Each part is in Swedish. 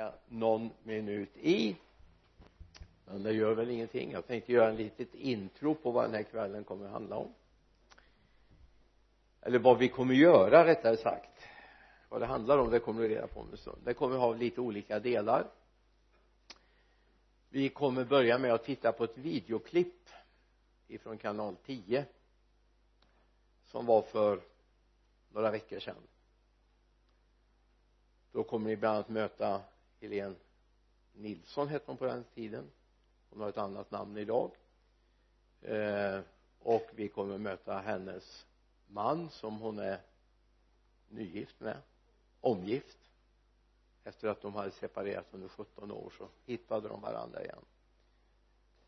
är någon minut i. Men det gör väl ingenting. Jag tänkte göra en litet intro på vad den här kvällen kommer att handla om. Eller vad vi kommer göra rättare sagt. Vad det handlar om det kommer du reda på om en stund. Det kommer att ha lite olika delar. Vi kommer börja med att titta på ett videoklipp ifrån kanal 10 som var för några veckor sedan. Då kommer ni bland annat möta Helene Nilsson hette hon på den tiden. Hon har ett annat namn idag. Eh, och vi kommer möta hennes man som hon är nygift med omgift. Efter att de hade separerat under 17 år så hittade de varandra igen.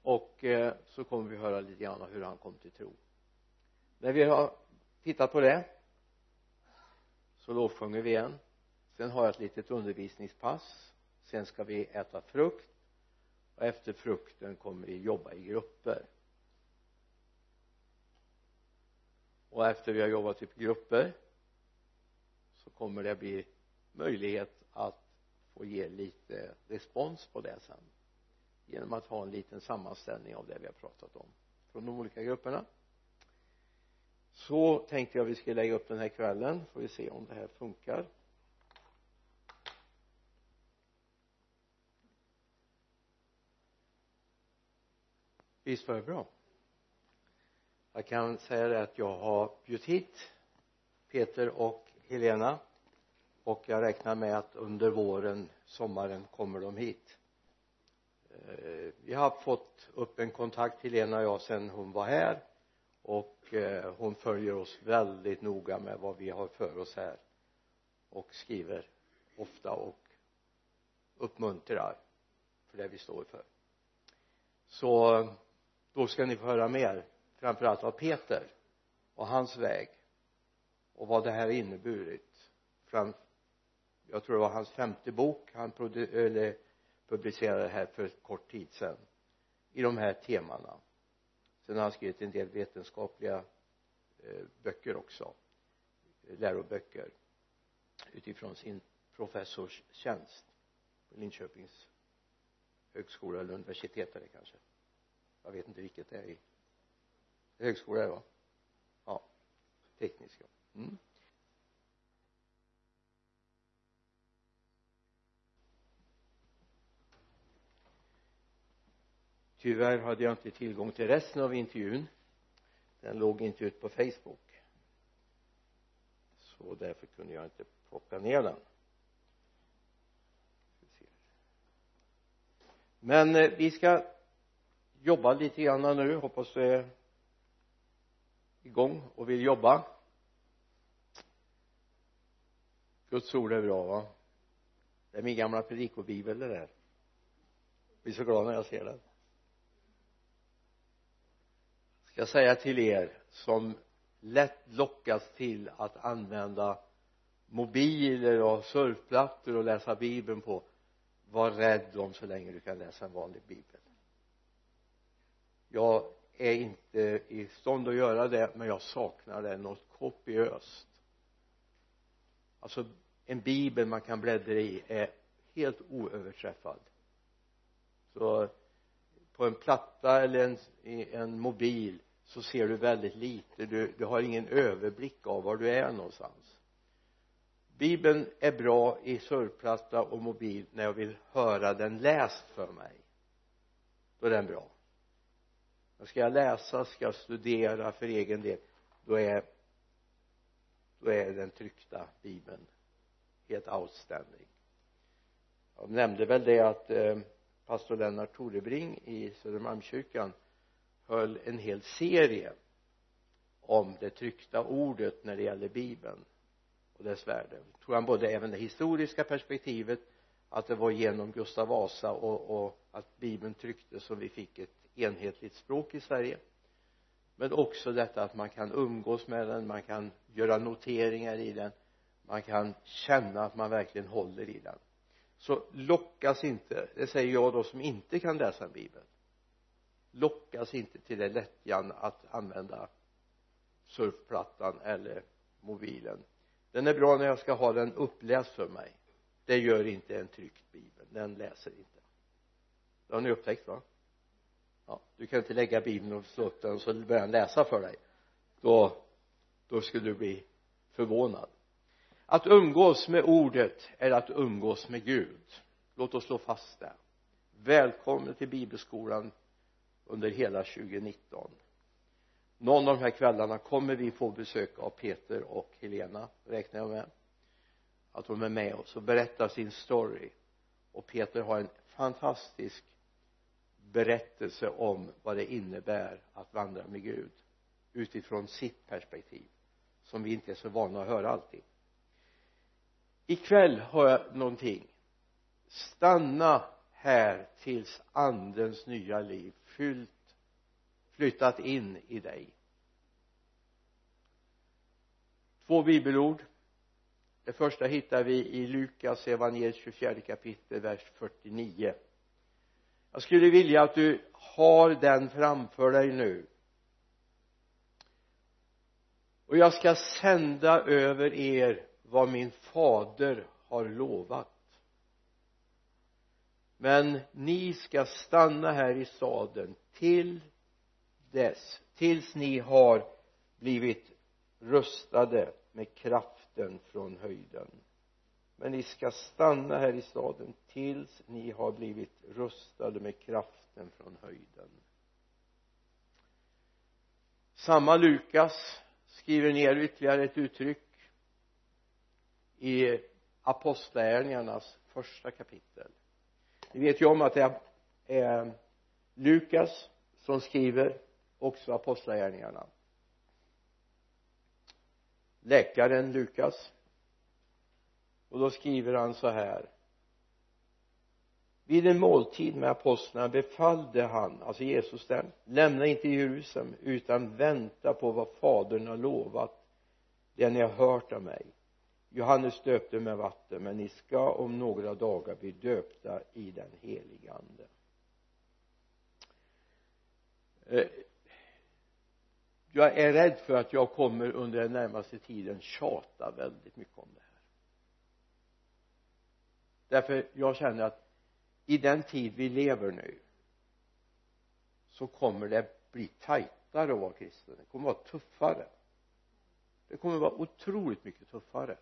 Och eh, så kommer vi höra lite grann om hur han kom till tro. När vi har tittat på det så lovsjunger vi igen. Sen har jag ett litet undervisningspass sen ska vi äta frukt och efter frukten kommer vi jobba i grupper. Och efter vi har jobbat i grupper så kommer det bli möjlighet att få ge lite respons på det sen genom att ha en liten sammanställning av det vi har pratat om från de olika grupperna. Så tänkte jag vi skulle lägga upp den här kvällen. Får vi se om det här funkar. Visst var det bra. Jag kan säga det att jag har bjudit hit Peter och Helena och jag räknar med att under våren sommaren kommer de hit. Eh, vi har fått upp en kontakt Helena och jag sedan hon var här och eh, hon följer oss väldigt noga med vad vi har för oss här och skriver ofta och uppmuntrar för det vi står för. Så då ska ni få höra mer framförallt av Peter och hans väg och vad det här har inneburit. Fram jag tror det var hans femte bok han eller publicerade här för kort tid sedan i de här temana. Sen har han skrivit en del vetenskapliga eh, böcker också eh, läroböcker utifrån sin professorstjänst på Linköpings högskola eller universitet är det kanske jag vet inte vilket det är i högskola är det va ja tekniska. Mm. tyvärr hade jag inte tillgång till resten av intervjun. Den låg inte ut på facebook. Så därför kunde jag inte plocka ner den. Men eh, vi ska jobba lite grann nu. Hoppas du är igång och vill jobba. Guds ord är bra va? Det är min gamla predikobibel det där. Jag blir så glad när jag ser den. Ska jag säga till er som lätt lockas till att använda mobiler och surfplattor och läsa bibeln på var rädd om så länge du kan läsa en vanlig bibel jag är inte i stånd att göra det men jag saknar det något kopiöst. Alltså en bibel man kan bläddra i är helt oöverträffad. Så på en platta eller en, en mobil så ser du väldigt lite. Du, du har ingen överblick av var du är någonstans. Bibeln är bra i surfplatta och mobil när jag vill höra den läst för mig. Då är den bra ska jag läsa, ska jag studera för egen del? Då är då är den tryckta bibeln helt outstanding. Jag nämnde väl det att eh, pastor Lennart Torebring i Södermalmskyrkan höll en hel serie om det tryckta ordet när det gäller bibeln och dess värde. Tog han både även det historiska perspektivet att det var genom Gustav Vasa och, och att bibeln trycktes och vi fick ett enhetligt språk i Sverige. Men också detta att man kan umgås med den, man kan göra noteringar i den man kan känna att man verkligen håller i den. Så lockas inte, det säger jag då som inte kan läsa en bibel lockas inte till det lättjan att använda surfplattan eller mobilen. Den är bra när jag ska ha den uppläst för mig. Det gör inte en tryckt bibel den läser inte det har ni upptäckt va? Ja, du kan inte lägga bibeln och slå upp den och så börjar den läsa för dig. Då då skulle du bli förvånad. Att umgås med ordet är att umgås med Gud. Låt oss slå fast det. Välkommen till bibelskolan under hela 2019 någon av de här kvällarna kommer vi få besök av Peter och Helena räknar jag med. Att de är med oss och berättar sin story. Och Peter har en fantastisk berättelse om vad det innebär att vandra med Gud utifrån sitt perspektiv som vi inte är så vana att höra alltid. Ikväll har jag någonting. Stanna här tills andens nya liv fyllt flyttat in i dig. Två bibelord. Det första hittar vi i Lukas evangeliet 24 kapitel vers 49 jag skulle vilja att du har den framför dig nu. Och jag ska sända över er vad min fader har lovat. Men ni ska stanna här i staden till dess tills ni har blivit rustade med kraften från höjden men ni ska stanna här i staden tills ni har blivit rustade med kraften från höjden. Samma Lukas skriver ner ytterligare ett uttryck i apostlagärningarnas första kapitel. Ni vet ju om att det är Lukas som skriver också apostlagärningarna. Läkaren Lukas och då skriver han så här. Vid en måltid med apostlarna befallde han, alltså Jesus den lämna inte Jerusalem utan vänta på vad fadern har lovat. Det ni har hört av mig. Johannes döpte med vatten men ni ska om några dagar bli döpta i den helige ande. Eh, jag är rädd för att jag kommer under den närmaste tiden tjata väldigt mycket om det här därför jag känner att i den tid vi lever nu så kommer det bli tajtare att vara kristen. Det kommer vara tuffare. Det kommer vara otroligt mycket tuffare.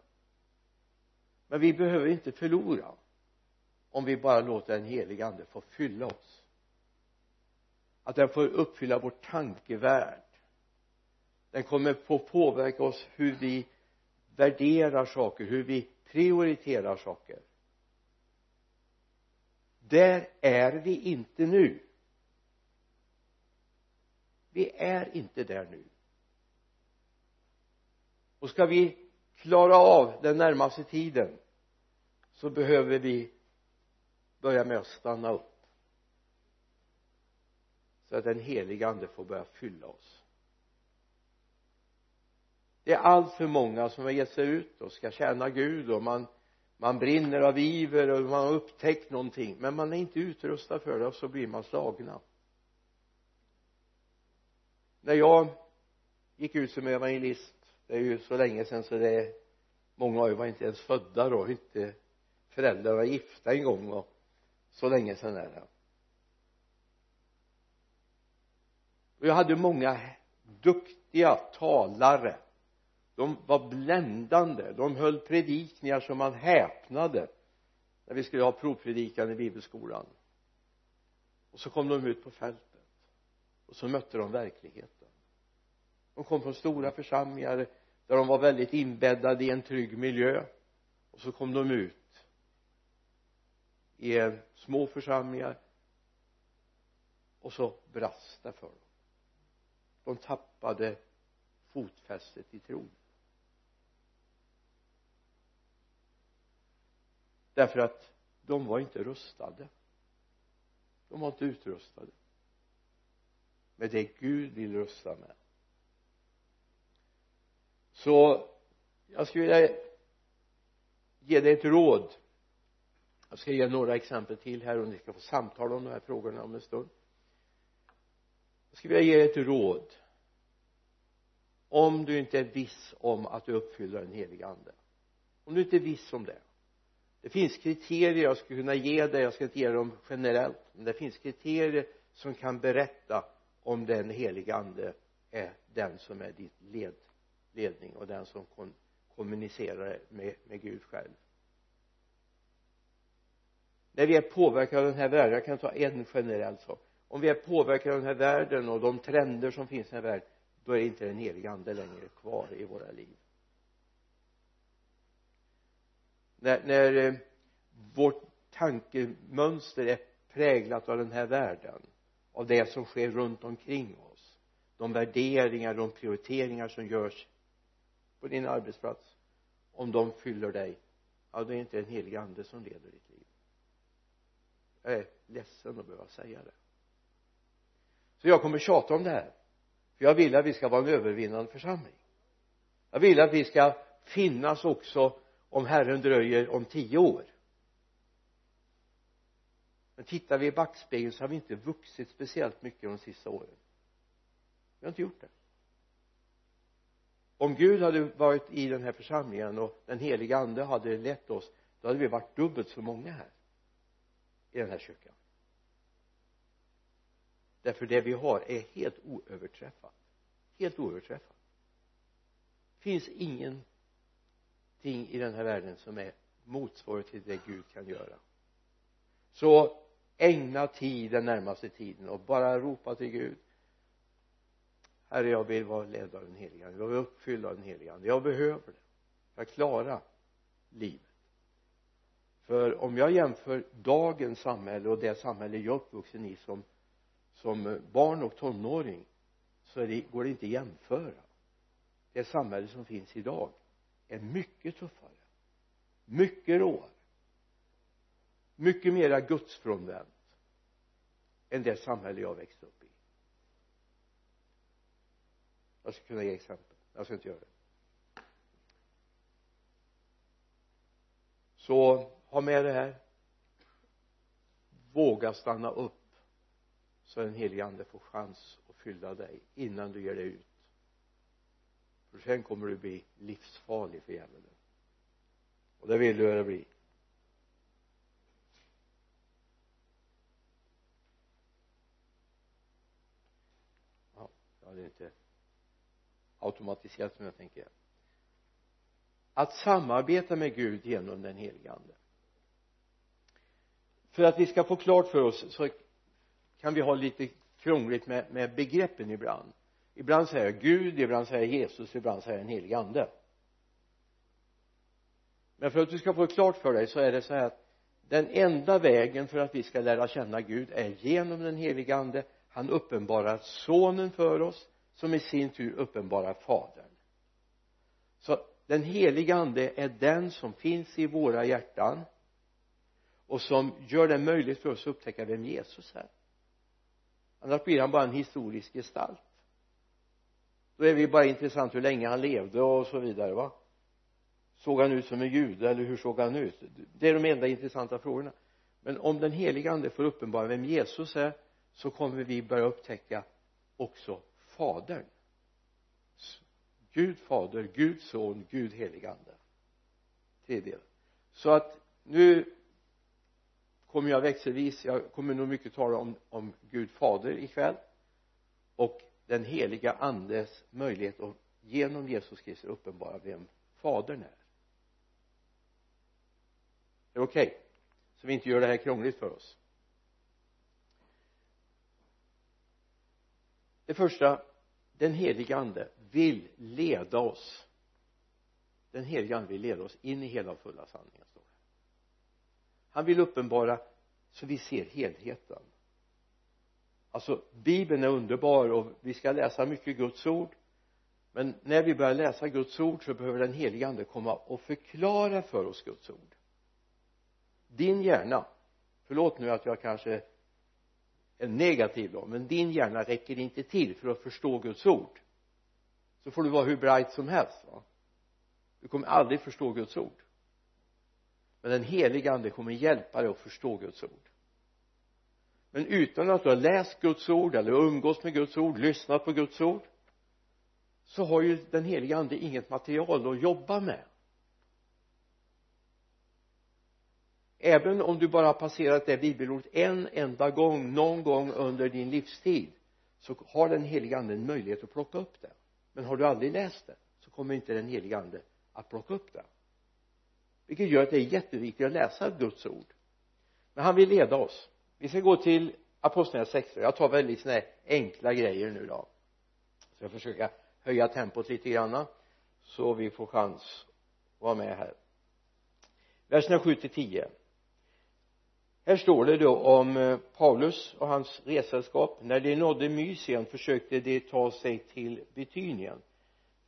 Men vi behöver inte förlora om vi bara låter den helige ande få fylla oss. Att den får uppfylla vår tankevärld. Den kommer få påverka oss hur vi värderar saker, hur vi prioriterar saker där är vi inte nu. Vi är inte där nu. Och ska vi klara av den närmaste tiden så behöver vi börja med att stanna upp. Så att den heliga ande får börja fylla oss. Det är allt för många som har gett sig ut och ska tjäna Gud och man man brinner av iver och man har upptäckt någonting men man är inte utrustad för det och så blir man slagna. När jag gick ut som evangelist det är ju så länge sedan så det är många av er var inte ens födda då inte föräldrar var gifta en gång och så länge sedan är det. Och jag hade många duktiga talare de var bländande. De höll predikningar som man häpnade när vi skulle ha provpredikan i bibelskolan. Och så kom de ut på fältet. Och så mötte de verkligheten. De kom från stora församlingar där de var väldigt inbäddade i en trygg miljö. Och så kom de ut i små församlingar. Och så brast det för dem. De tappade fotfästet i tron. Därför att de var inte rustade. De var inte utrustade. Med det Gud vill rusta med. Så jag skulle vilja ge dig ett råd. Jag ska ge några exempel till här och ni ska få samtala om de här frågorna om en stund. Jag skulle vilja ge dig ett råd. Om du inte är viss om att du uppfyller den heliga ande. Om du inte är viss om det det finns kriterier jag skulle kunna ge dig jag ska inte ge dem generellt men det finns kriterier som kan berätta om den heliga ande är den som är ditt led, ledning och den som kon, kommunicerar med, med Gud själv. När vi är påverkade av den här världen jag kan ta en generell sak. Om vi är påverkade av den här världen och de trender som finns i den här världen då är inte den heliga ande längre kvar i våra liv. När, när eh, vårt tankemönster är präglat av den här världen av det som sker runt omkring oss de värderingar, de prioriteringar som görs på din arbetsplats om de fyller dig ja det är inte den helige ande som leder ditt liv. Jag är ledsen att behöva säga det. Så jag kommer tjata om det här för jag vill att vi ska vara en övervinnande församling. Jag vill att vi ska finnas också om Herren dröjer om tio år. Men tittar vi i backspegeln så har vi inte vuxit speciellt mycket de sista åren. Vi har inte gjort det. Om Gud hade varit i den här församlingen och den heliga ande hade lett oss då hade vi varit dubbelt så många här i den här kyrkan. Därför det vi har är helt oöverträffat. Helt oöverträffat. Finns ingen ingenting i den här världen som är motsvarighet till det Gud kan göra. Så ägna tid den närmaste tiden och bara ropa till Gud. Herre jag vill vara ledd av den heliga ande. Jag vill uppfylla av den heliga ande. Jag behöver det. För att klara livet. För om jag jämför dagens samhälle och det samhälle jag är uppvuxen i som som barn och tonåring så det, går det inte att jämföra. Det samhälle som finns idag är mycket tuffare mycket råare mycket mera gudsfrånvänt än det samhälle jag växte upp i. Jag ska kunna ge exempel. Jag ska inte göra det. Så ha med det här. Våga stanna upp så den helige ande får chans att fylla dig innan du ger dig ut för sen kommer du bli livsfarlig för djävulen. Och det vill du bli ja, jag hade inte automatiserat som jag tänker. Att samarbeta med Gud genom den helige ande. För att vi ska få klart för oss så kan vi ha lite krångligt med, med begreppen ibland ibland säger jag Gud, ibland säger jag Jesus, ibland säger jag den helige ande. Men för att du ska få klart för dig så är det så här att den enda vägen för att vi ska lära känna Gud är genom den helige ande. Han uppenbarar sonen för oss som i sin tur uppenbarar fadern. Så den helige ande är den som finns i våra hjärtan och som gör det möjligt för oss att upptäcka vem Jesus är. Annars blir han bara en historisk gestalt då är det bara intressant hur länge han levde och så vidare va? Såg han ut som en jude eller hur såg han ut? Det är de enda intressanta frågorna. Men om den heliga ande får uppenbara vem Jesus är så kommer vi börja upptäcka också fadern. Gud fader, Gud son, Gud helig ande. Tredje. Så att nu kommer jag växelvis jag kommer nog mycket tala om, om Gud fader ikväll. Och den heliga andes möjlighet att genom Jesus Kristus uppenbara vem fadern är. Det är okej? Okay? så vi inte gör det här krångligt för oss. Det första den heliga ande vill leda oss. Den heliga ande vill leda oss in i hela och fulla sanningen står det. Han vill uppenbara så vi ser helheten alltså bibeln är underbar och vi ska läsa mycket Guds ord. Men när vi börjar läsa Guds ord så behöver den helige ande komma och förklara för oss Guds ord. Din hjärna förlåt nu att jag kanske är negativ då men din hjärna räcker inte till för att förstå Guds ord. Så får du vara hur bright som helst va? Du kommer aldrig förstå Guds ord. Men den helige ande kommer hjälpa dig att förstå Guds ord men utan att du har läst Guds ord eller umgås med Guds ord lyssnat på Guds ord så har ju den heliga ande inget material att jobba med. Även om du bara har passerat det bibelordet en enda gång någon gång under din livstid så har den heliga ande en möjlighet att plocka upp det. Men har du aldrig läst det så kommer inte den heliga ande att plocka upp det. Vilket gör att det är jätteviktigt att läsa Guds ord. Men han vill leda oss vi ska gå till apostlagärningarna 16 jag tar väldigt sådana här enkla grejer nu då. Så jag försöker höja tempot lite grann så vi får chans att vara med här. Verserna 7 till 10 här står det då om eh, Paulus och hans ressällskap när de nådde Mysien försökte de ta sig till Betynien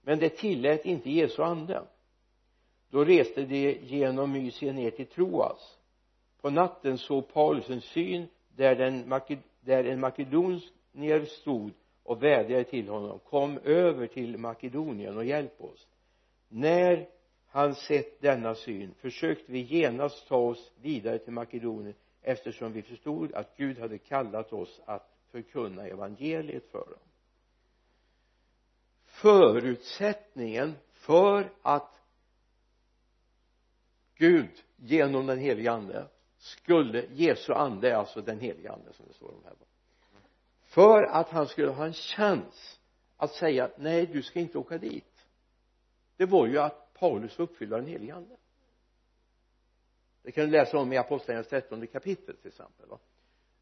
men det tillät inte Jesu ande. Då reste de genom Mysien ner till Troas på natten såg Paulus en syn där, den, där en makedonier stod och vädjade till honom kom över till Makedonien och hjälp oss. När han sett denna syn försökte vi genast ta oss vidare till Makedonien eftersom vi förstod att Gud hade kallat oss att förkunna evangeliet för dem. Förutsättningen för att Gud genom den helige ande skulle Jesu ande alltså den helige ande som det står om här. För att han skulle ha en chans att säga nej du ska inte åka dit. Det var ju att Paulus var uppfylld av den helige ande. Det kan du läsa om i apostlagärningarnas trettonde kapitel till exempel va?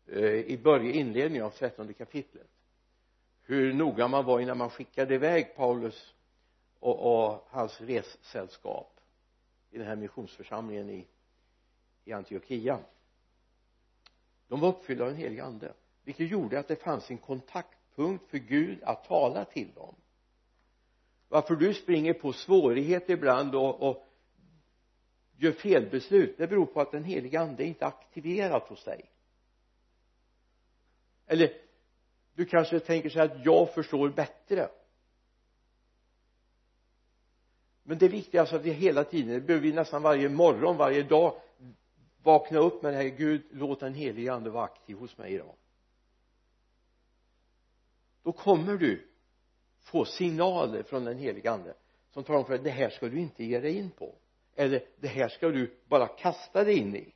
Eh, I början, inledningen av trettonde kapitlet. Hur noga man var innan man skickade iväg Paulus och, och hans ressällskap i den här missionsförsamlingen i, i Antiochia. De var uppfyllda av den helige ande vilket gjorde att det fanns en kontaktpunkt för Gud att tala till dem. Varför du springer på svårigheter ibland och, och gör felbeslut det beror på att den helige ande inte är aktiverad hos dig. Eller du kanske tänker så att jag förstår bättre. Men det viktiga är alltså att vi hela tiden, det behöver vi nästan varje morgon, varje dag vakna upp med det här Gud låt den helige ande vara aktiv hos mig idag. Då kommer du få signaler från den helige ande som talar om för dig det här ska du inte ge dig in på. Eller det här ska du bara kasta dig in i.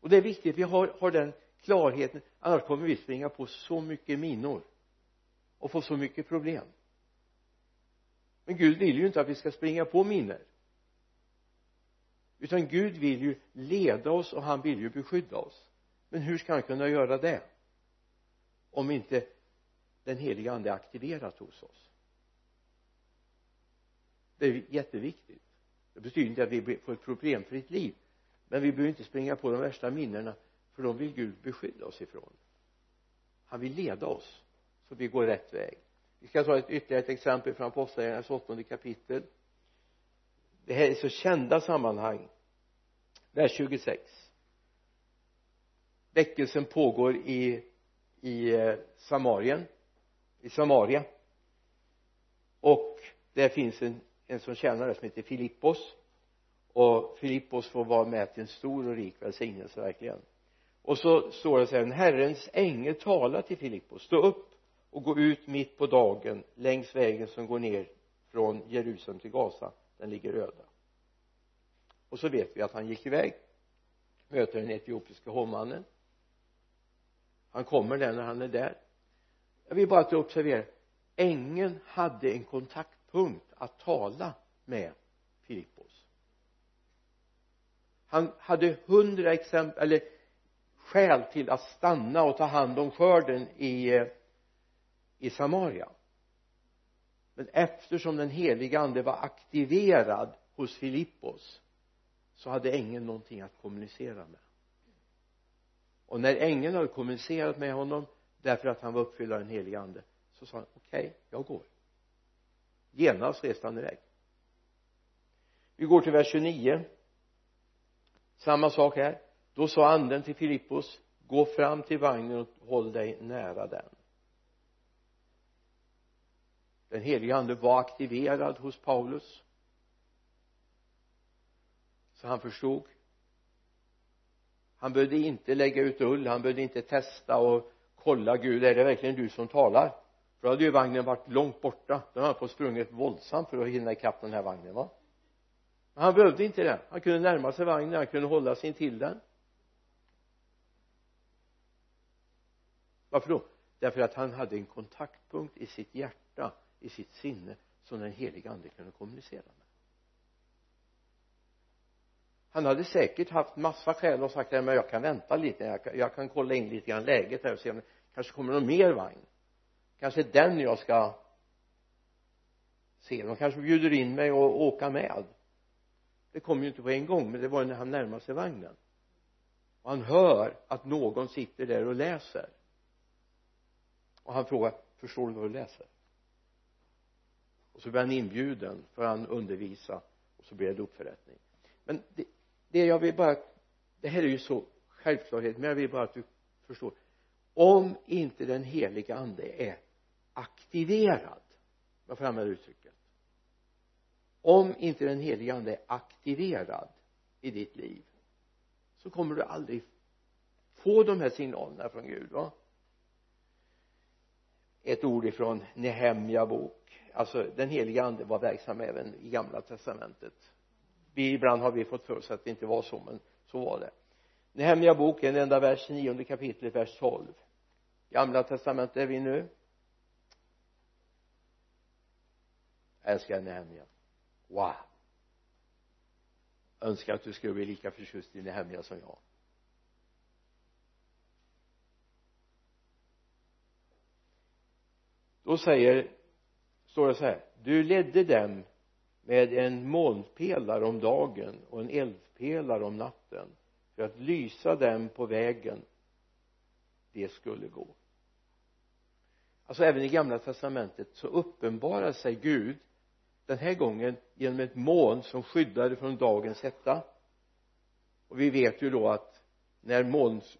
Och det är viktigt att vi har, har den klarheten annars kommer vi springa på så mycket minor och få så mycket problem. Men Gud vill ju inte att vi ska springa på minor utan Gud vill ju leda oss och han vill ju beskydda oss. Men hur ska han kunna göra det? Om inte den heliga ande är aktiverad hos oss. Det är jätteviktigt. Det betyder inte att vi får ett problemfritt liv. Men vi behöver inte springa på de värsta minnena för de vill Gud beskydda oss ifrån. Han vill leda oss så vi går rätt väg. Vi ska ta ett ytterligare ett exempel från apostlagärningarnas åttonde kapitel det här är så kända sammanhang. Vers 26 väckelsen pågår i i eh, Samarien i Samaria. Och där finns en, en som tjänar där som heter Filippos. Och Filippos får vara med till en stor och rik välsignelse verkligen. Och så står det så här en Herrens ängel talar till Filippos. Stå upp och gå ut mitt på dagen längs vägen som går ner från Jerusalem till Gaza den ligger öde och så vet vi att han gick iväg möter den etiopiska hovmannen. Han kommer där när han är där. Jag vill bara att du observerar ängeln hade en kontaktpunkt att tala med Filippos. Han hade hundra exempel eller skäl till att stanna och ta hand om skörden i eh, i Samaria men eftersom den heliga ande var aktiverad hos Filippos så hade ängeln någonting att kommunicera med. Och när ängeln hade kommunicerat med honom därför att han var uppfylld av den heliga ande så sa han okej, okay, jag går. Genast reste han iväg. Vi går till vers 29 samma sak här. Då sa anden till Filippos gå fram till vagnen och håll dig nära den den helige ande var aktiverad hos Paulus. Så han förstod. Han behövde inte lägga ut ull han behövde inte testa och kolla Gud är det verkligen du som talar? För då hade ju vagnen varit långt borta. Då hade han fått sprungit våldsamt för att hinna ikapp den här vagnen va? Men han behövde inte det. Han kunde närma sig vagnen han kunde hålla sig till den. Varför då? Därför att han hade en kontaktpunkt i sitt hjärta i sitt sinne som den heliga ande kunde kommunicera med. Han hade säkert haft massa skäl och sagt men jag kan vänta lite jag kan, jag kan kolla in lite grann läget här och se om det kanske kommer någon mer vagn. Kanske den jag ska se. De kanske bjuder in mig och åka med. Det kom ju inte på en gång men det var när han närmade sig vagnen. Och han hör att någon sitter där och läser. Och han frågar förstår du vad du läser? Och så blir han inbjuden för han undervisa och så blir det dopförrättning men det, det jag vill bara det här är ju så självklarhet men jag vill bara att du förstår. Om inte den heliga ande är aktiverad jag får använda uttrycket? Om inte den heliga ande är aktiverad i ditt liv så kommer du aldrig få de här signalerna från Gud va? Ett ord ifrån Nehemja bok. Alltså den heliga ande var verksam även i gamla testamentet. Vi ibland har vi fått för oss att det inte var så men så var det. Nehemja bok en enda vers nionde kapitlet vers 12 gamla testamentet är vi nu. Jag älskar Nehemja. Wow. Önskar att du skulle bli lika förtjust i Nehemja som jag. Då säger står det så här du ledde dem med en molnpelare om dagen och en eldpelare om natten för att lysa dem på vägen. De skulle gå. Alltså även i gamla testamentet så uppenbarar sig Gud den här gången genom ett moln som skyddade från dagens hetta. Och vi vet ju då att när molnet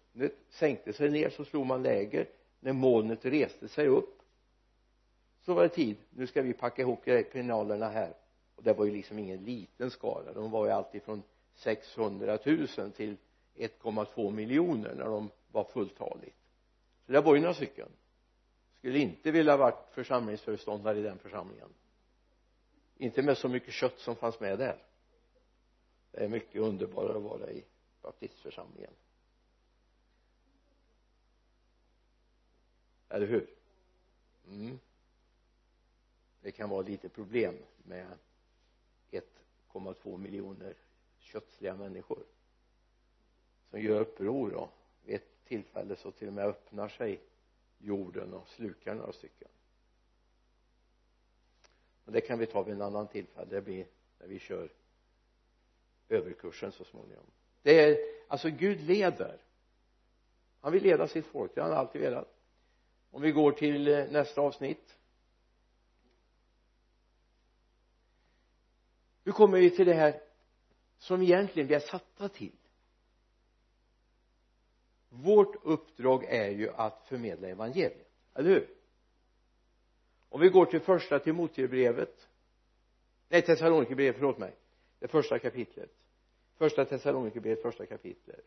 sänkte sig ner så slog man läger. När molnet reste sig upp så var det tid. Nu ska vi packa ihop penalerna här. Och det var ju liksom ingen liten skara. De var ju alltid från 600 000 till 1,2 miljoner när de var fulltaligt. Så det var ju några stycken. Skulle inte vilja varit församlingsföreståndare i den församlingen. Inte med så mycket kött som fanns med där. Det är mycket underbarare att vara i baptistförsamlingen. Eller hur? Mm det kan vara lite problem med 1,2 miljoner köttsliga människor som gör uppror och vid ett tillfälle så till och med öppnar sig jorden och slukar några stycken. Men det kan vi ta vid en annan tillfälle. Det blir när vi kör överkursen så småningom. Det är alltså Gud leder. Han vill leda sitt folk. Det har han alltid velat. Om vi går till eh, nästa avsnitt. Hur kommer vi till det här som egentligen vi är satta till. Vårt uppdrag är ju att förmedla evangeliet eller hur? Om vi går till första Timoteusbrevet nej Thessalonikerbrevet förlåt mig det första kapitlet. Första Thessalonikerbrevet första kapitlet.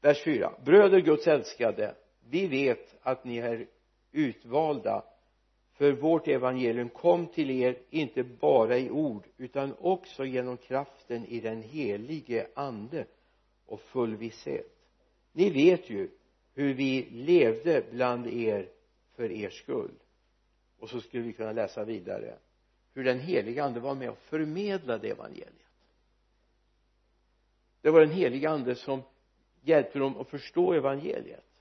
Vers 4 bröder Guds älskade vi vet att ni är utvalda för vårt evangelium kom till er inte bara i ord utan också genom kraften i den helige ande och full visshet. Ni vet ju hur vi levde bland er för er skull. Och så skulle vi kunna läsa vidare hur den heliga ande var med och förmedlade evangeliet. Det var den heliga ande som hjälpte dem att förstå evangeliet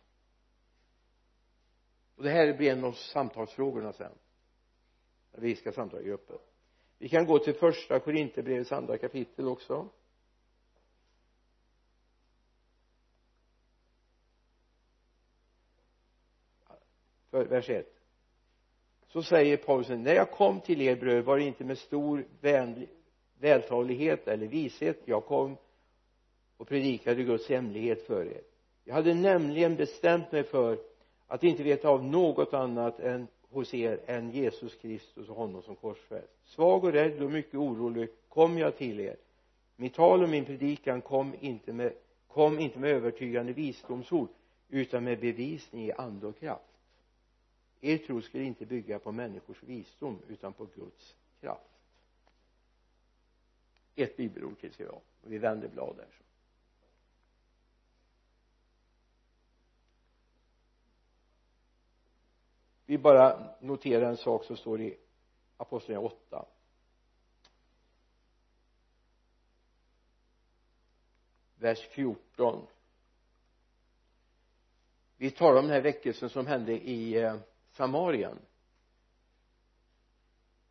och det här blir en av samtalsfrågorna sen. När vi ska samtala i grupper vi kan gå till första Korinthierbrevets andra kapitel också. För vers 1 så säger Paulus när jag kom till er bröder var det inte med stor vänlig, vältalighet eller vishet. Jag kom och predikade Guds hemlighet för er. Jag hade nämligen bestämt mig för att inte veta av något annat än hos er än Jesus Kristus och honom som korsfäst. Svag och rädd och mycket orolig kom jag till er. Mitt tal och min predikan kom inte med kom inte med övertygande visdomsord utan med bevisning i ande och kraft. Er tro skulle inte bygga på människors visdom utan på Guds kraft. Ett bibelord till ska vi ha och vi vänder blad där vi bara noterar en sak som står i apostlagärningarna 8 vers 14 vi talar om den här väckelsen som hände i eh, Samarien.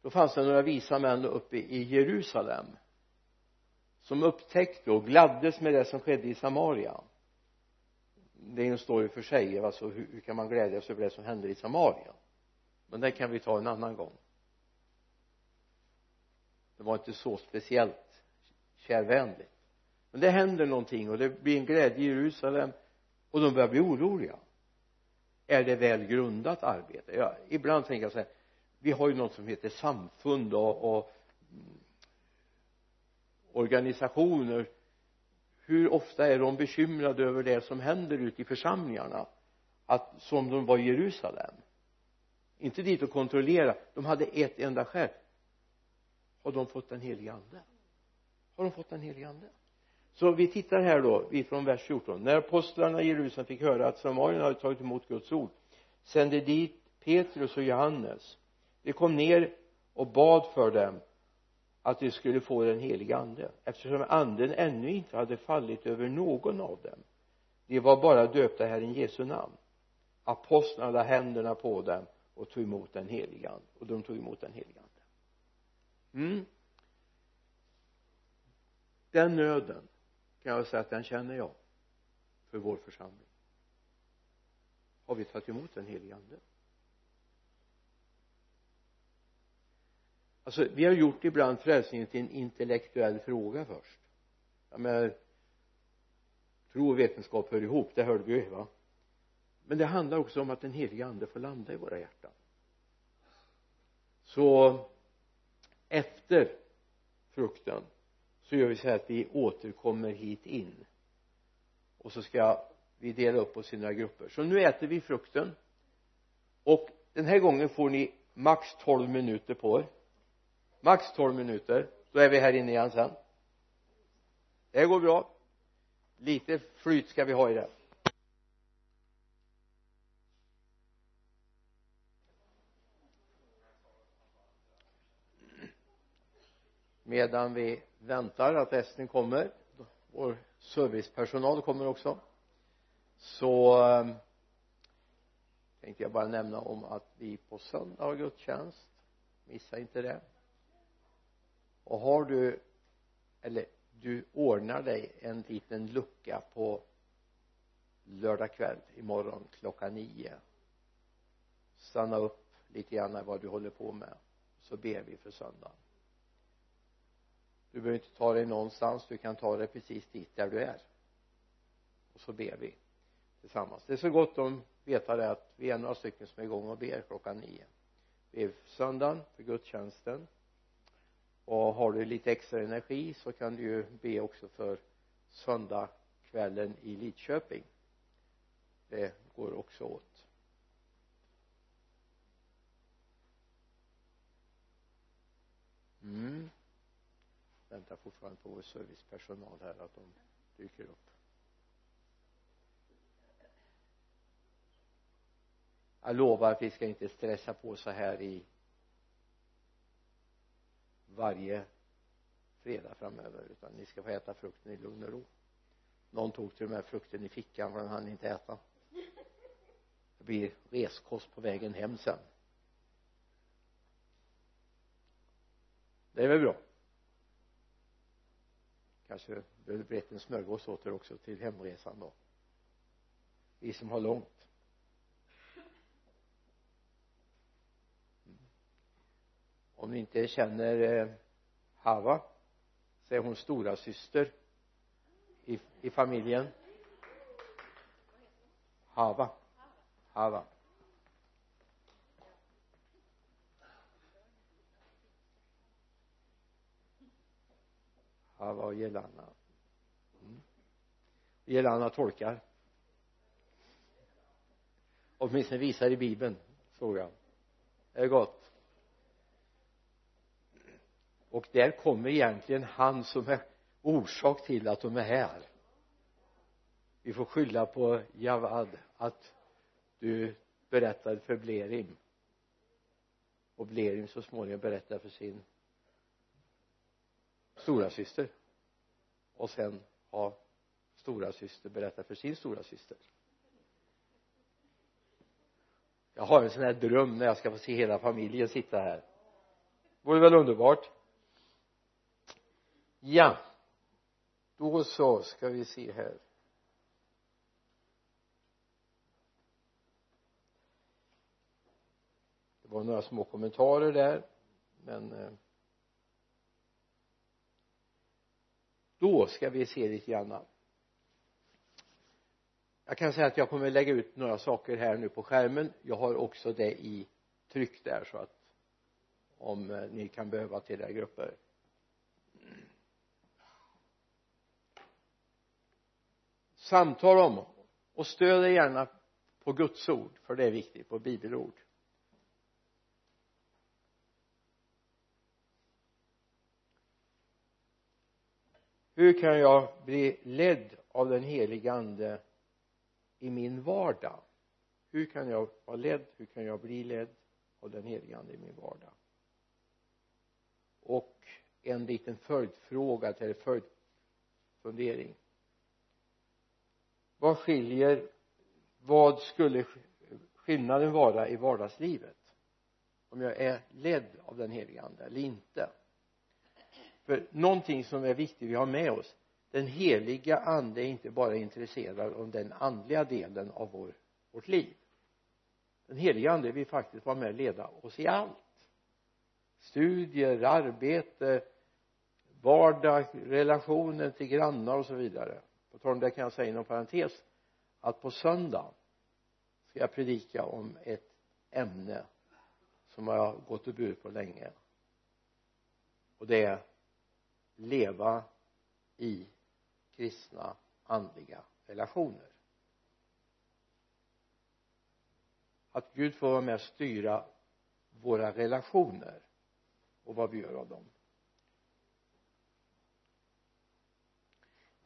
Då fanns det några visa män uppe i Jerusalem som upptäckte och gladdes med det som skedde i Samaria det är en story för sig alltså hur, hur kan man glädjas över det som händer i Samarien men det kan vi ta en annan gång. Det var inte så speciellt kärvänligt. Men det händer någonting och det blir en glädje i Jerusalem och de börjar bli oroliga. Är det väl grundat arbete? Ja, ibland tänker jag så här vi har ju något som heter samfund och, och mm, organisationer hur ofta är de bekymrade över det som händer ute i församlingarna? Att som de var i Jerusalem. Inte dit och kontrollera. De hade ett enda skäl. Har de fått den helige ande? Har de fått den helige ande? Så vi tittar här då ifrån vers 14 när apostlarna i Jerusalem fick höra att samarierna hade tagit emot Guds ord sände dit Petrus och Johannes. De kom ner och bad för dem att de skulle få den heliga ande eftersom anden ännu inte hade fallit över någon av dem. De var bara döpta i Herren Jesu namn. Apostlarna lade händerna på dem och tog emot den heliga ande. Och de tog emot den heliga ande. Mm. Den nöden kan jag säga att den känner jag för vår församling. Har vi tagit emot den heliga ande? Alltså vi har gjort ibland frälsningen till en intellektuell fråga först. Jag menar tro och vetenskap hör ihop det hörde vi ju va? Men det handlar också om att den heliga ande får landa i våra hjärtan. Så efter frukten så gör vi så här att vi återkommer hit in. Och så ska vi dela upp oss i några grupper. Så nu äter vi frukten. Och den här gången får ni max 12 minuter på er max 12 minuter. Då är vi här inne igen sen. Det går bra. Lite flyt ska vi ha i det. Medan vi väntar att Estin kommer vår servicepersonal kommer också så ehm, tänkte jag bara nämna om att vi på söndag har gudstjänst. Missa inte det och har du eller du ordnar dig en liten lucka på lördag kväll imorgon klockan nio. Stanna upp lite grann vad du håller på med så ber vi för söndagen. Du behöver inte ta dig någonstans du kan ta dig precis dit där du är. Och så ber vi tillsammans. Det är så gott om veta det att vi är några stycken som är igång och ber klockan nio. Vi är söndagen för gudstjänsten och har du lite extra energi så kan du ju be också för söndagskvällen i Lidköping. Det går också åt. Mm. Väntar fortfarande på vår servicepersonal här att de dyker upp. Jag lovar att vi ska inte stressa på så här i varje fredag framöver utan ni ska få äta frukten i lugn och ro. Någon tog till och med frukten i fickan för den hann inte äta. Det blir reskost på vägen hem sen. Det är väl bra. Kanske behöver brett en smörgås åt er också till hemresan då. Vi som har långt. Om ni inte känner eh, Hava så är hon stora syster i, i familjen. Hava. Hava. Hava och Jelana mm. Jelana tolkar. Åtminstone visar i bibeln såg jag. Det är gott? Och där kommer egentligen han som är orsak till att de är här. Vi får skylla på Javad att du berättade för Blerim. Och Blerim så småningom berättade för sin stora syster. Och sen har stora syster berättat för sin stora syster. Jag har en sån här dröm när jag ska få se hela familjen sitta här. Vore väl underbart? Ja. Då så ska vi se här. Det var några små kommentarer där men eh, då ska vi se lite grann jag kan säga att jag kommer lägga ut några saker här nu på skärmen. Jag har också det i tryck där så att om eh, ni kan behöva till era grupper. Samtal om och stöd er gärna på Guds ord för det är viktigt på bibelord. Hur kan jag bli ledd av den helige ande i min vardag? Hur kan jag vara ledd? Hur kan jag bli ledd av den helige ande i min vardag? Och en liten följdfråga till följdfundering vad skiljer vad skulle skillnaden vara i vardagslivet? Om jag är ledd av den heliga ande eller inte? För någonting som är viktigt vi har med oss den heliga ande är inte bara intresserad av den andliga delen av vår, vårt liv. Den heliga ande vill faktiskt vara med och leda oss i allt. Studier, arbete vardag, relationer till grannar och så vidare på tal om det kan jag säga inom parentes att på söndag ska jag predika om ett ämne som jag har gått och burit på länge. Och det är leva i kristna andliga relationer. Att Gud får vara med och styra våra relationer och vad vi gör av dem.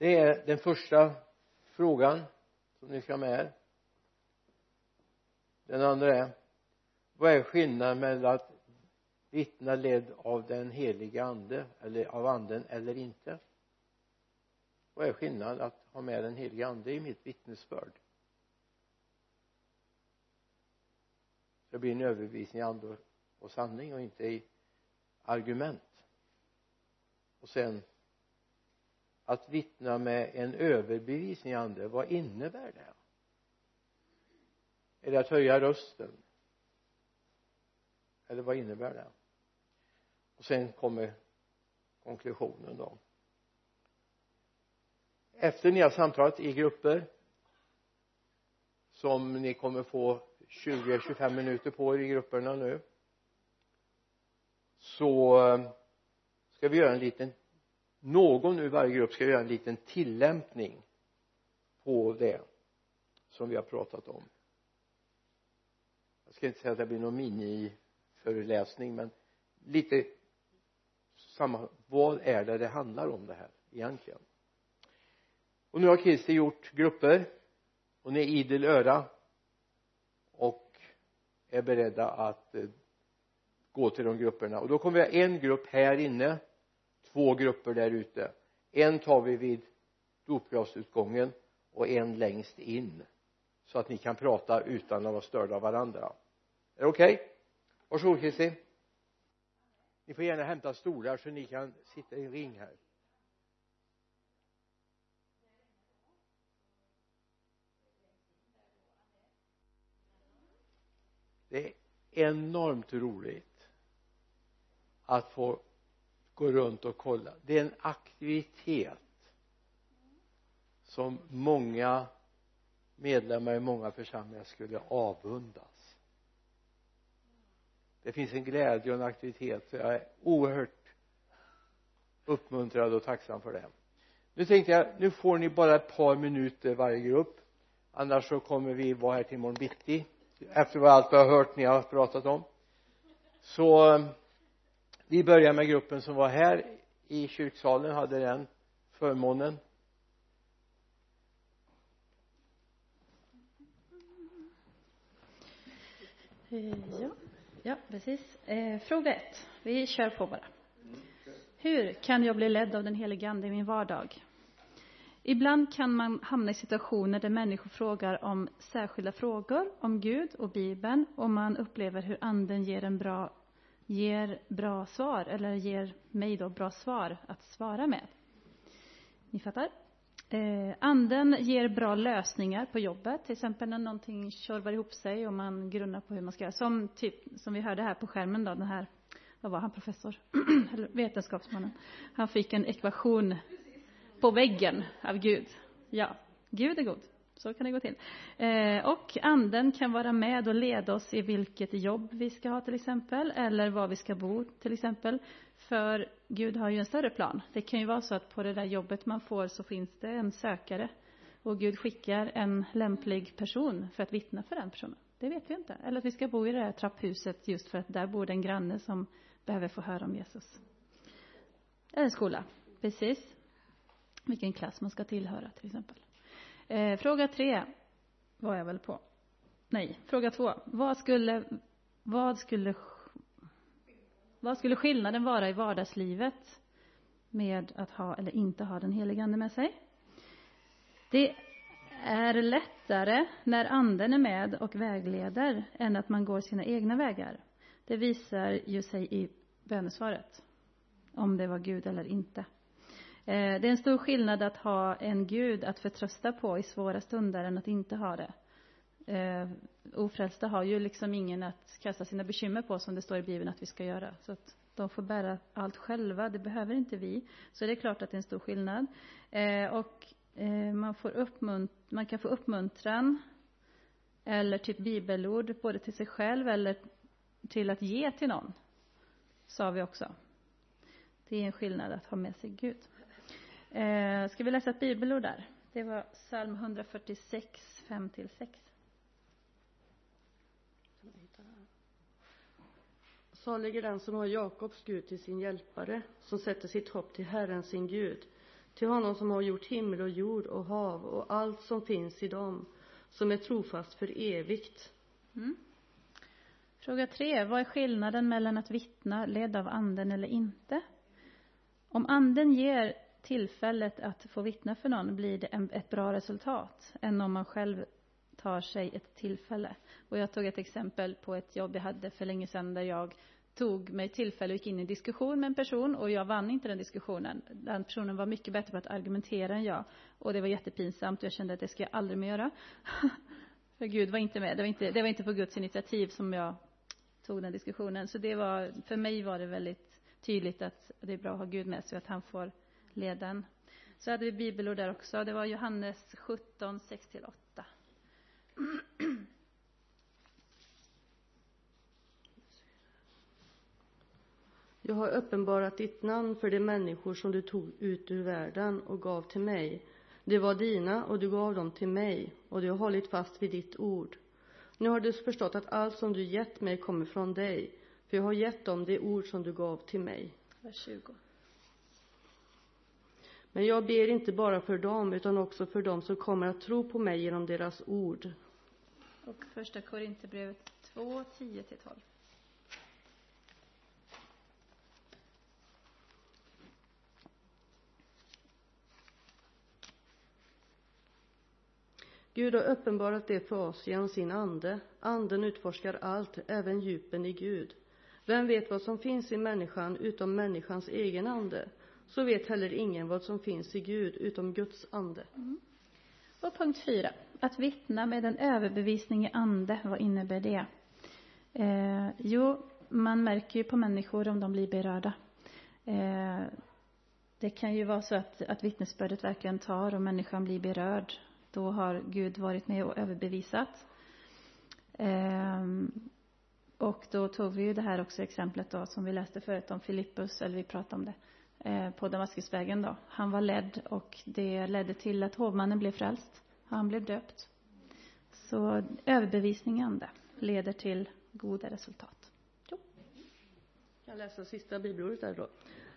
Det är den första frågan som ni ska ha med er den andra är vad är skillnaden mellan att vittna ledd av den heliga ande eller av anden eller inte? Vad är skillnaden att ha med den heliga ande i mitt vittnesbörd? Det blir en överbevisning i ande och sanning och inte i argument. Och sen att vittna med en överbevisning i ande vad innebär det? Är det att höja rösten? Eller vad innebär det? Och sen kommer konklusionen då. Efter ni har samtalat i grupper som ni kommer få 20-25 minuter på er i grupperna nu så eh, ska vi göra en liten någon ur varje grupp ska göra en liten tillämpning på det som vi har pratat om. Jag ska inte säga att det blir någon miniföreläsning men lite samma vad är det det handlar om det här egentligen? Och nu har Kristi gjort grupper. Och ni är idel öra och är beredda att eh, gå till de grupperna. Och då kommer vi ha en grupp här inne två grupper där ute. En tar vi vid dopglasutgången och en längst in så att ni kan prata utan att vara störda av varandra. Är det okej? Okay? varsågod Kristi ni får gärna hämta stolar så ni kan sitta i en ring här. Det är enormt roligt att få gå runt och kolla. Det är en aktivitet som många medlemmar i många församlingar skulle avundas. Det finns en glädje och en aktivitet så jag är oerhört uppmuntrad och tacksam för det. Nu tänkte jag nu får ni bara ett par minuter varje grupp. Annars så kommer vi vara här till imorgon bitti. Efter vad allt vi har hört ni har pratat om. Så vi börjar med gruppen som var här i kyrksalen hade den förmånen eh, Ja, ja precis. Eh, fråga ett. Vi kör på bara. Hur kan jag bli ledd av den helige Ande i min vardag? Ibland kan man hamna i situationer där människor frågar om särskilda frågor om Gud och Bibeln och man upplever hur Anden ger en bra, ger bra svar, eller ger mig då bra svar att svara med. Ni fattar? Eh, anden ger bra lösningar på jobbet, till exempel när någonting tjorvar ihop sig och man grunnar på hur man ska göra. Som, typ, som vi hörde här på skärmen då, den här, vad var han, professor? Eller vetenskapsmannen. Han fick en ekvation på väggen av Gud. Ja, Gud är god. Så kan det gå till. Eh, och anden kan vara med och leda oss i vilket jobb vi ska ha till exempel, eller var vi ska bo till exempel. För Gud har ju en större plan. Det kan ju vara så att på det där jobbet man får så finns det en sökare och Gud skickar en lämplig person för att vittna för den personen. Det vet vi inte. Eller att vi ska bo i det här trapphuset just för att där bor det en granne som behöver få höra om Jesus. Eller skola. Precis. Vilken klass man ska tillhöra till exempel. Eh, fråga tre var jag väl på. Nej, fråga två. Vad skulle, vad skulle, vad skulle skillnaden vara i vardagslivet med att ha eller inte ha den helige Ande med sig? Det är lättare när anden är med och vägleder än att man går sina egna vägar. Det visar ju sig i bönesvaret. Om det var Gud eller inte. Eh, det är en stor skillnad att ha en Gud att förtrösta på i svåra stunder än att inte ha det. Eh, ofrälsta har ju liksom ingen att kasta sina bekymmer på som det står i Bibeln att vi ska göra. Så att de får bära allt själva, det behöver inte vi. Så det är klart att det är en stor skillnad. Eh, och man, får uppmunt man kan få uppmuntran eller typ bibelord både till sig själv eller till att ge till någon. Sa vi också. Det är en skillnad att ha med sig Gud. Eh, ska vi läsa ett bibelord där? Det var psalm 146, 5-6. Salig är den som har Jakobs Gud till sin hjälpare, som sätter sitt hopp till Herren sin Gud, till honom som har gjort himmel och jord och hav och allt som finns i dem, som är trofast för evigt. Mm. Fråga tre. Vad är skillnaden mellan att vittna ledd av anden eller inte? Om anden ger tillfället att få vittna för någon blir det en, ett bra resultat än om man själv tar sig ett tillfälle. Och jag tog ett exempel på ett jobb jag hade för länge sedan där jag tog mig tillfälle och gick in i en diskussion med en person och jag vann inte den diskussionen. Den personen var mycket bättre på att argumentera än jag och det var jättepinsamt och jag kände att det ska jag aldrig mer göra. för Gud var inte med. Det var inte, det var inte på Guds initiativ som jag tog den diskussionen. Så det var, för mig var det väldigt tydligt att det är bra att ha Gud med sig och att han får leden. Så hade vi bibelord där också. Det var Johannes 17, 6-8. Jag har uppenbarat ditt namn för de människor som du tog ut ur världen och gav till mig. Det var dina och du gav dem till mig och du har hållit fast vid ditt ord. Nu har du förstått att allt som du gett mig kommer från dig, för jag har gett dem det ord som du gav till mig. Vers 20. Men jag ber inte bara för dem, utan också för dem som kommer att tro på mig genom deras ord. Och första Korinthierbrevet 2, 10-12. Gud har uppenbarat det för oss genom sin ande. Anden utforskar allt, även djupen i Gud. Vem vet vad som finns i människan utom människans egen ande? Så vet heller ingen vad som finns i Gud utom Guds ande. Mm. Och punkt fyra. Att vittna med en överbevisning i ande, vad innebär det? Eh, jo, man märker ju på människor om de blir berörda. Eh, det kan ju vara så att, att vittnesbördet verkligen tar och människan blir berörd. Då har Gud varit med och överbevisat. Eh, och då tog vi ju det här också exemplet då som vi läste förut om Filippus, eller vi pratade om det, eh, Eh, på Damaskusvägen då. Han var ledd och det ledde till att hovmannen blev frälst. Han blev döpt. Så överbevisning ande leder till goda resultat. Jo. Jag läser sista bibelordet där då.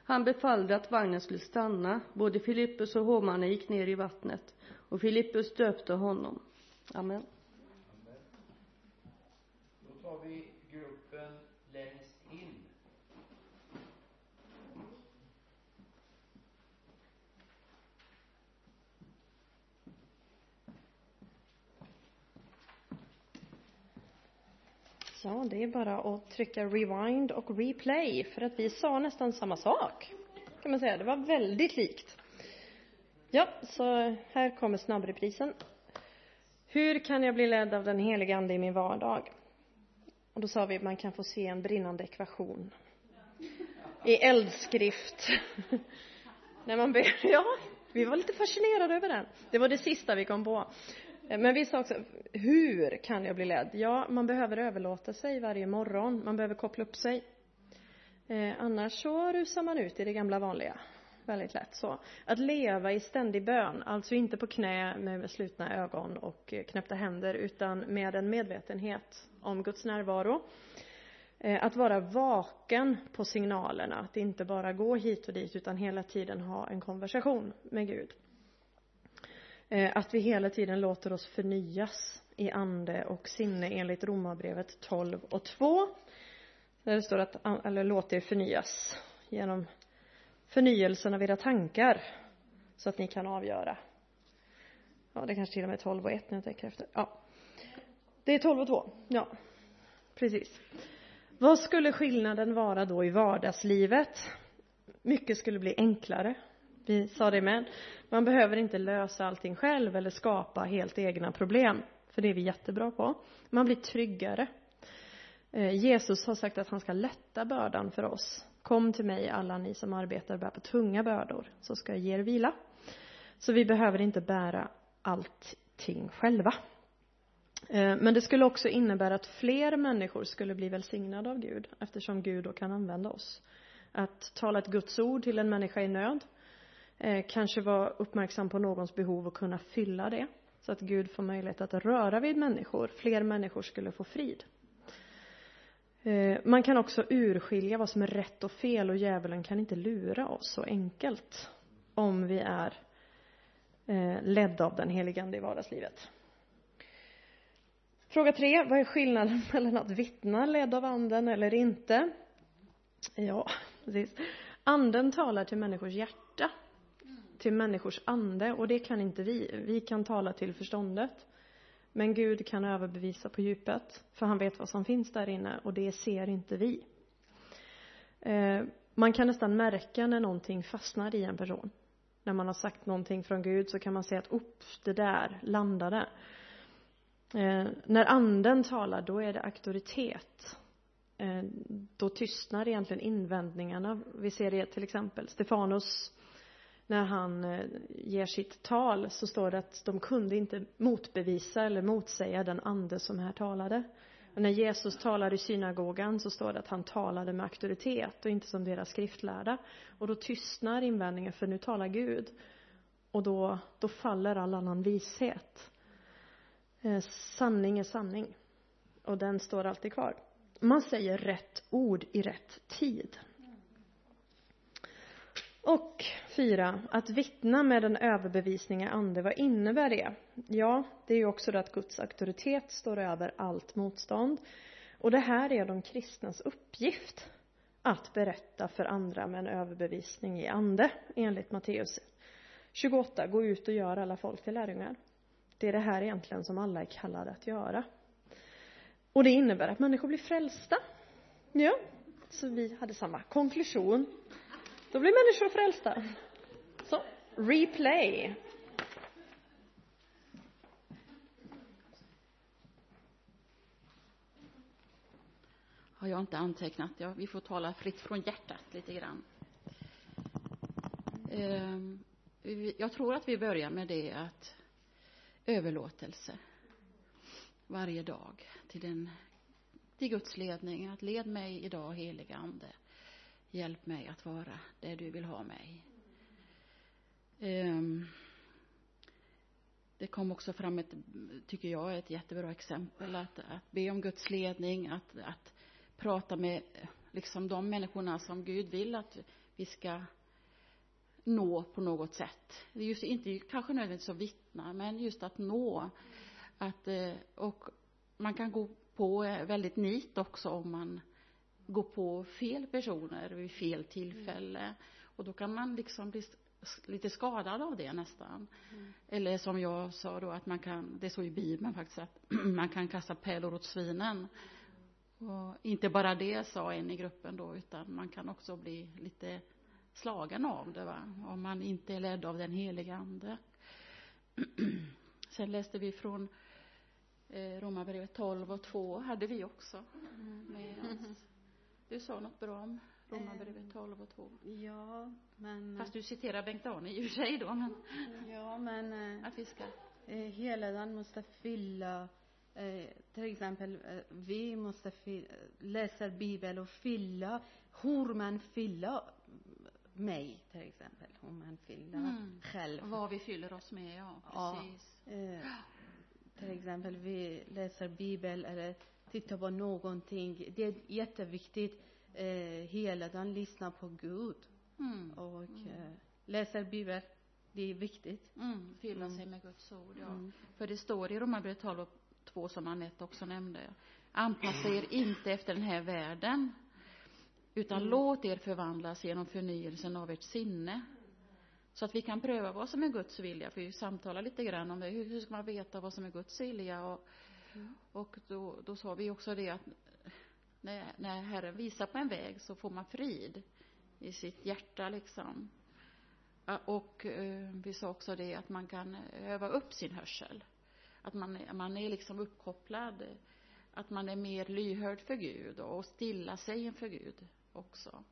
Han befallde att vagnen skulle stanna. Både Filippus och hovmannen gick ner i vattnet och Filippus döpte honom. Amen. Då tar vi gruppen längst in. Ja, det är bara att trycka rewind och replay för att vi sa nästan samma sak. Kan man säga. Det var väldigt likt. Ja, så här kommer snabbreprisen. Hur kan jag bli ledd av den heliga Ande i min vardag? Och då sa vi att man kan få se en brinnande ekvation. I eldskrift. När man ber, ja, vi var lite fascinerade över den. Det var det sista vi kom på. Eh, men vi sa också, hur kan jag bli ledd? Ja, man behöver överlåta sig varje morgon. Man behöver koppla upp sig. Eh, annars så rusar man ut i det gamla vanliga. Väldigt lätt så. Att leva i ständig bön, alltså inte på knä med slutna ögon och knäppta händer, utan med en medvetenhet om Guds närvaro. Eh, att vara vaken på signalerna, att inte bara gå hit och dit, utan hela tiden ha en konversation med Gud. Eh, att vi hela tiden låter oss förnyas i ande och sinne enligt Romarbrevet 12 och 2. Där det står att, eller låt er förnyas genom förnyelsen av era tankar så att ni kan avgöra. Ja, det kanske till och med är 12 och 1 när jag tänker efter. Ja. Det är 12 och 2. Ja, precis. Vad skulle skillnaden vara då i vardagslivet? Mycket skulle bli enklare. Vi sa det med. Man behöver inte lösa allting själv eller skapa helt egna problem, för det är vi jättebra på. Man blir tryggare. Eh, Jesus har sagt att han ska lätta bördan för oss. Kom till mig alla ni som arbetar och bär på tunga bördor, så ska jag ge er vila. Så vi behöver inte bära allting själva. Eh, men det skulle också innebära att fler människor skulle bli välsignade av Gud, eftersom Gud då kan använda oss. Att tala ett Guds ord till en människa i nöd, eh, kanske vara uppmärksam på någons behov och kunna fylla det. Så att Gud får möjlighet att röra vid människor. Fler människor skulle få frid. Eh, man kan också urskilja vad som är rätt och fel och djävulen kan inte lura oss så enkelt. Om vi är eh, ledda av den helige Ande i vardagslivet. Fråga tre. Vad är skillnaden mellan att vittna ledd av anden eller inte? Ja, precis. Anden talar till människors hjärta till människors ande och det kan inte vi. Vi kan tala till förståndet. Men Gud kan överbevisa på djupet, för han vet vad som finns där inne och det ser inte vi. Eh, man kan nästan märka när någonting fastnar i en person. När man har sagt någonting från Gud så kan man se att, upp, det där landade. Eh, när anden talar, då är det auktoritet. Eh, då tystnar egentligen invändningarna. Vi ser det till exempel, Stefanus när han eh, ger sitt tal så står det att de kunde inte motbevisa eller motsäga den ande som här talade. Och när Jesus talar i synagogan så står det att han talade med auktoritet och inte som deras skriftlärda. Och då tystnar invändningen för nu talar Gud. Och då, då faller all annan vishet. Eh, sanning är sanning. Och den står alltid kvar. Man säger rätt ord i rätt tid. Och fyra, att vittna med en överbevisning i ande, vad innebär det? Ja, det är ju också det att Guds auktoritet står över allt motstånd. Och det här är de kristnas uppgift, att berätta för andra med en överbevisning i ande, enligt Matteus 28, gå ut och gör alla folk till lärjungar. Det är det här egentligen som alla är kallade att göra. Och det innebär att människor blir frälsta. Ja, så vi hade samma konklusion då blir människor frälsta. Så, replay. Har jag inte antecknat. Ja, vi får tala fritt från hjärtat lite grann. Ehm, jag tror att vi börjar med det att överlåtelse varje dag till, den, till Guds ledning. Att led mig idag, heliga Ande. Hjälp mig att vara där du vill ha mig. Um, det kom också fram ett, tycker jag, ett jättebra exempel att, att be om Guds ledning, att, att prata med liksom de människorna som Gud vill att vi ska nå på något sätt. Det är just inte kanske nödvändigtvis att vittna, men just att nå. Att, eh, och man kan gå på eh, väldigt nit också om man går på fel personer vid fel tillfälle. Och då kan man liksom bli lite skadad av det nästan. Mm. Eller som jag sa då att man kan, det står i Bibeln faktiskt att man kan kasta pärlor åt svinen. Och inte bara det sa en i gruppen då utan man kan också bli lite slagen av det va om man inte är ledd av den helige ande sen läste vi från eh, Romarbrevet 12 och 2 hade vi också med oss. Du sa något bra om Romarbrevet 12 och 2. Ja, men... Fast du citerar Bengt-Arne i och för sig då, men... Ja, men... Eh, att vi ska... Eh, hela den måste fylla eh, till exempel, eh, vi måste läsa Bibeln och fylla hur man fyller mig till exempel, hur man fyller mm. själv. Vad vi fyller oss med, ja, precis. Ja, eh, till exempel, vi läser Bibeln eller tittar på någonting. Det är jätteviktigt eh, hela dagen lyssna på Gud. Mm. Och mm. Eh, läser Bibeln. Det är viktigt. Mm, fylla mm. sig med Guds ord, ja. Mm. För det står i Romarbrevet 12 och 2 som Anette också nämnde. Anpassa er inte efter den här världen utan mm. låt er förvandlas genom förnyelsen av ert sinne så att vi kan pröva vad som är Guds vilja för vi samtalar lite grann om det hur, hur ska man veta vad som är Guds vilja och, mm. och då, då sa vi också det att när, när Herren visar på en väg så får man frid i sitt hjärta liksom och eh, vi sa också det att man kan öva upp sin hörsel att man, man är liksom uppkopplad att man är mer lyhörd för Gud och stilla sig inför Gud också.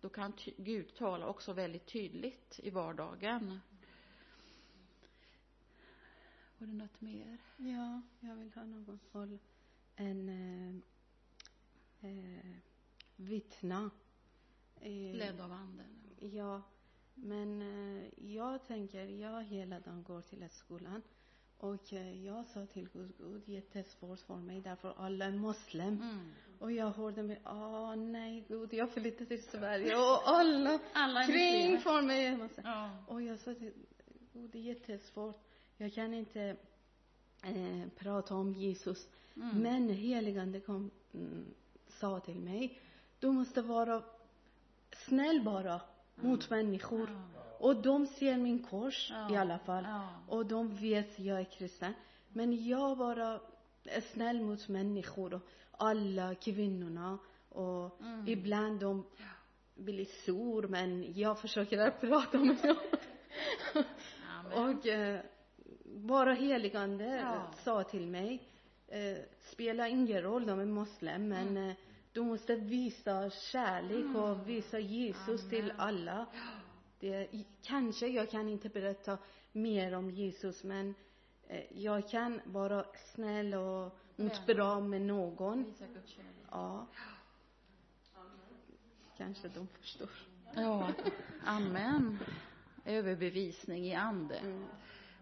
Då kan Gud tala också väldigt tydligt i vardagen. Var det något mer? Ja, jag vill ha någon håll. En eh, eh, vittna. Eh, Ledd av anden? Ja, men eh, jag tänker, jag hela dagen går till skolan och eh, jag sa till Gud, Gud jättesvårt för mig därför alla är muslim. Mm. Och jag hörde mig, åh nej Gud, jag flyttade till Sverige och alla, alla kring för mig. Ja. Och jag sa till Gud, det är jättesvårt. Jag kan inte eh, prata om Jesus. Mm. Men heligande kom, mm, sa till mig, du måste vara snäll bara mm. mot människor. Ja. Och de ser min kors ja. i alla fall. Ja. Och de vet jag är kristen. Men jag bara är snäll mot människor och alla kvinnorna. Och mm. ibland de blir sur men jag försöker prata med dem. och eh, bara heligande ja. sa till mig, eh, spelar ingen roll, de är muslim, men mm. eh, du måste visa kärlek mm. och visa Jesus Amen. till alla. Det, kanske jag kan inte berätta mer om Jesus, men eh, jag kan vara snäll och mot bra med någon. Ja. Kanske de förstår. Ja, amen. Överbevisning i ande. Mm.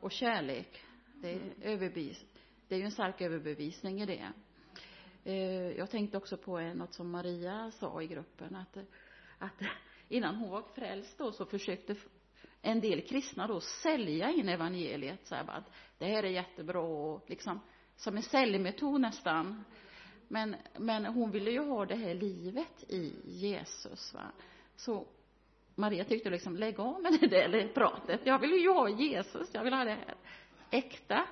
Och kärlek. Det är mm. överbevis. Det är ju en stark överbevisning i det. Eh, jag tänkte också på något som Maria sa i gruppen, att, att innan hon var frälst då så försökte en del kristna då sälja in evangeliet så här att det här är jättebra och liksom som en säljmetod nästan men, men hon ville ju ha det här livet i Jesus va så Maria tyckte liksom lägg av med det där pratet. Jag vill ju ha Jesus. Jag vill ha det här äkta.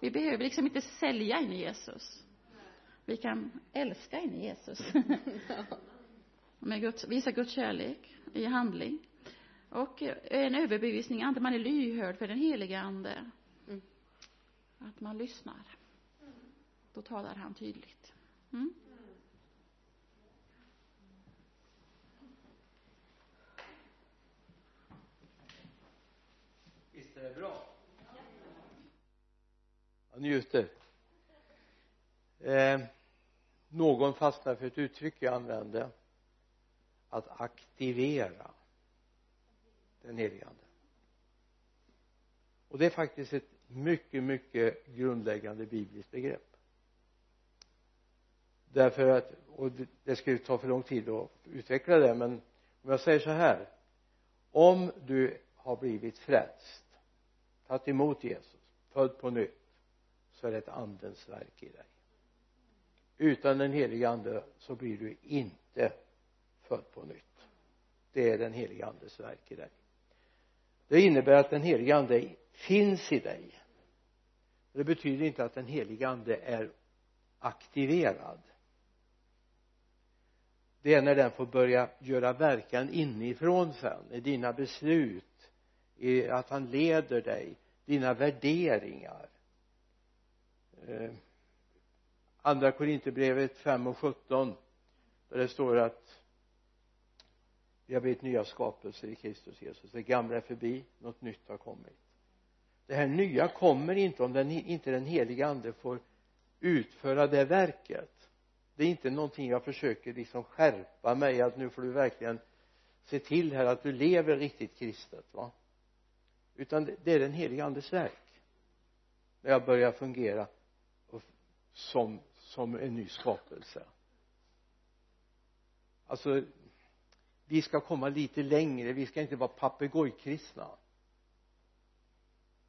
Vi behöver liksom inte sälja in Jesus. Vi kan älska in Jesus. Med Guds, visa Guds kärlek i handling. Och en överbevisning att man är lyhörd för den heliga ande. Mm. att man lyssnar. Då talar han tydligt. Mm. Är det bra? Jag njuter. Eh, någon fastnar för ett uttryck jag använde. Att aktivera den helige ande. Och det är faktiskt ett mycket mycket grundläggande bibliskt begrepp. Därför att och det, det skulle ta för lång tid att utveckla det men om jag säger så här. Om du har blivit frälst tagit emot Jesus född på nytt så är det ett andens verk i dig. Utan den heliga ande så blir du inte född på nytt. Det är den heliga andes verk i dig. Det innebär att den heliga ande finns i dig. Det betyder inte att den heliga ande är aktiverad. Det är när den får börja göra verkan inifrån sen i dina beslut i att han leder dig dina värderingar. Eh, andra korintierbrevet 5 och 17 där det står att vi har blivit nya skapelser i Kristus Jesus. Det gamla är förbi något nytt har kommit. Det här nya kommer inte om den, inte den heliga ande får utföra det verket. Det är inte någonting jag försöker liksom skärpa mig att nu får du verkligen se till här att du lever riktigt kristet va? Utan det är den helige andes verk. När jag börjar fungera som, som en ny skapelse. Alltså vi ska komma lite längre. Vi ska inte vara papegojkristna.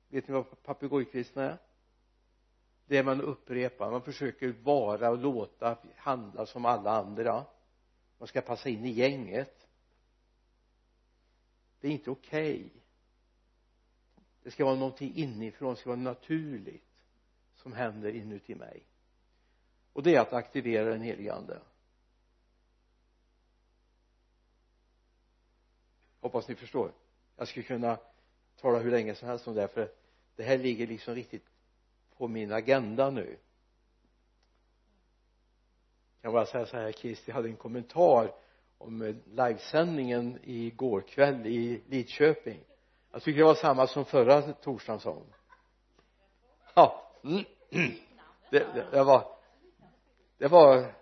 Vet ni vad papegojkristna är? Det man upprepar. Man försöker vara och låta handla som alla andra. Man ska passa in i gänget. Det är inte okej. okay det ska vara någonting inifrån det ska vara naturligt som händer inuti mig. Och det är att aktivera den helige ande. Hoppas ni förstår. Jag skulle kunna tala hur länge som helst om det här för det här ligger liksom riktigt på min agenda nu. Jag kan bara säga så här Kristi hade en kommentar om livesändningen igår kväll i Lidköping jag tycker det var samma som förra torsdagen sa. Hon ja. Mm. det, det, det var det var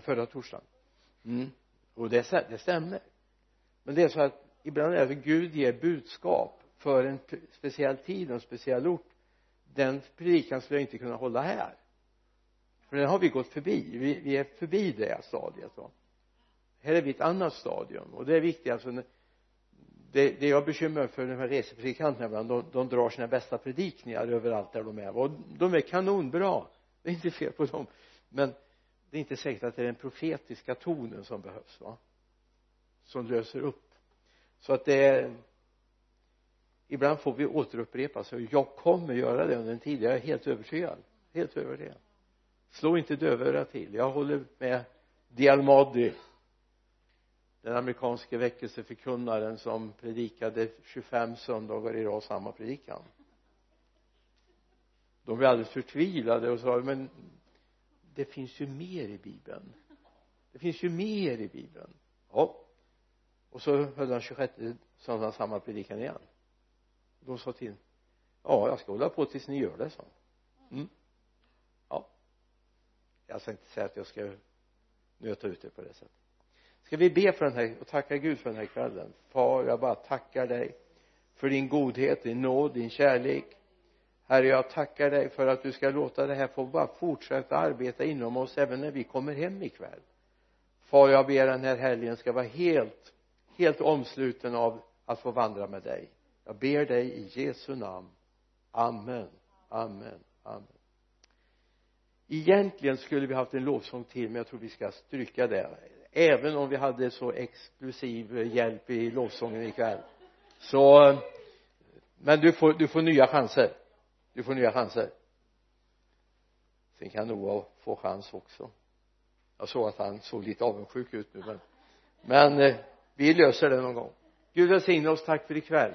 förra torsdagen. Mm. och det, det stämmer. Men det är så att ibland är det Gud ger budskap för en speciell tid och en speciell ort. Den predikan skulle jag inte kunna hålla här. För den har vi gått förbi. Vi, vi är förbi det stadiet va här är vi ett annat stadium. Och det är viktigt alltså det, det jag bekymrar för de här resepredikanterna ibland de, de drar sina bästa predikningar överallt där de är. Och de är kanonbra. Det är inte fel på dem. Men det är inte säkert att det är den profetiska tonen som behövs va? Som löser upp. Så att det är ibland får vi återupprepa så jag kommer göra det under en tid. Jag är helt övertygad. Helt övertygad. Slå inte dövörat till. Jag håller med. Dialmadi den amerikanske väckelseförkunnaren som predikade 25 söndagar i rad samma predikan. De blev alldeles förtvivlade och sa men det finns ju mer i bibeln. Det finns ju mer i bibeln. Ja. Och så höll han 26 söndagen samma predikan igen. De sa till ja jag ska hålla på tills ni gör det så mm. ja. Jag ska inte säga att jag ska nöta ut det på det sättet ska vi be för den här och tacka Gud för den här kvällen? Far jag bara tackar dig för din godhet, din nåd, din kärlek. Herre jag tackar dig för att du ska låta det här få bara fortsätta arbeta inom oss även när vi kommer hem ikväll. Far jag ber den här helgen ska vara helt helt omsluten av att få vandra med dig. Jag ber dig i Jesu namn. Amen. Amen. Amen. Egentligen skulle vi haft en lovsång till men jag tror vi ska stryka det även om vi hade så exklusiv eh, hjälp i lovsången ikväll. Så men du får, du får nya chanser. Du får nya chanser. Sen kan Noah få chans också. Jag såg att han såg lite avundsjuk ut nu men men eh, vi löser det någon gång. Gud välsigne oss. Tack för ikväll.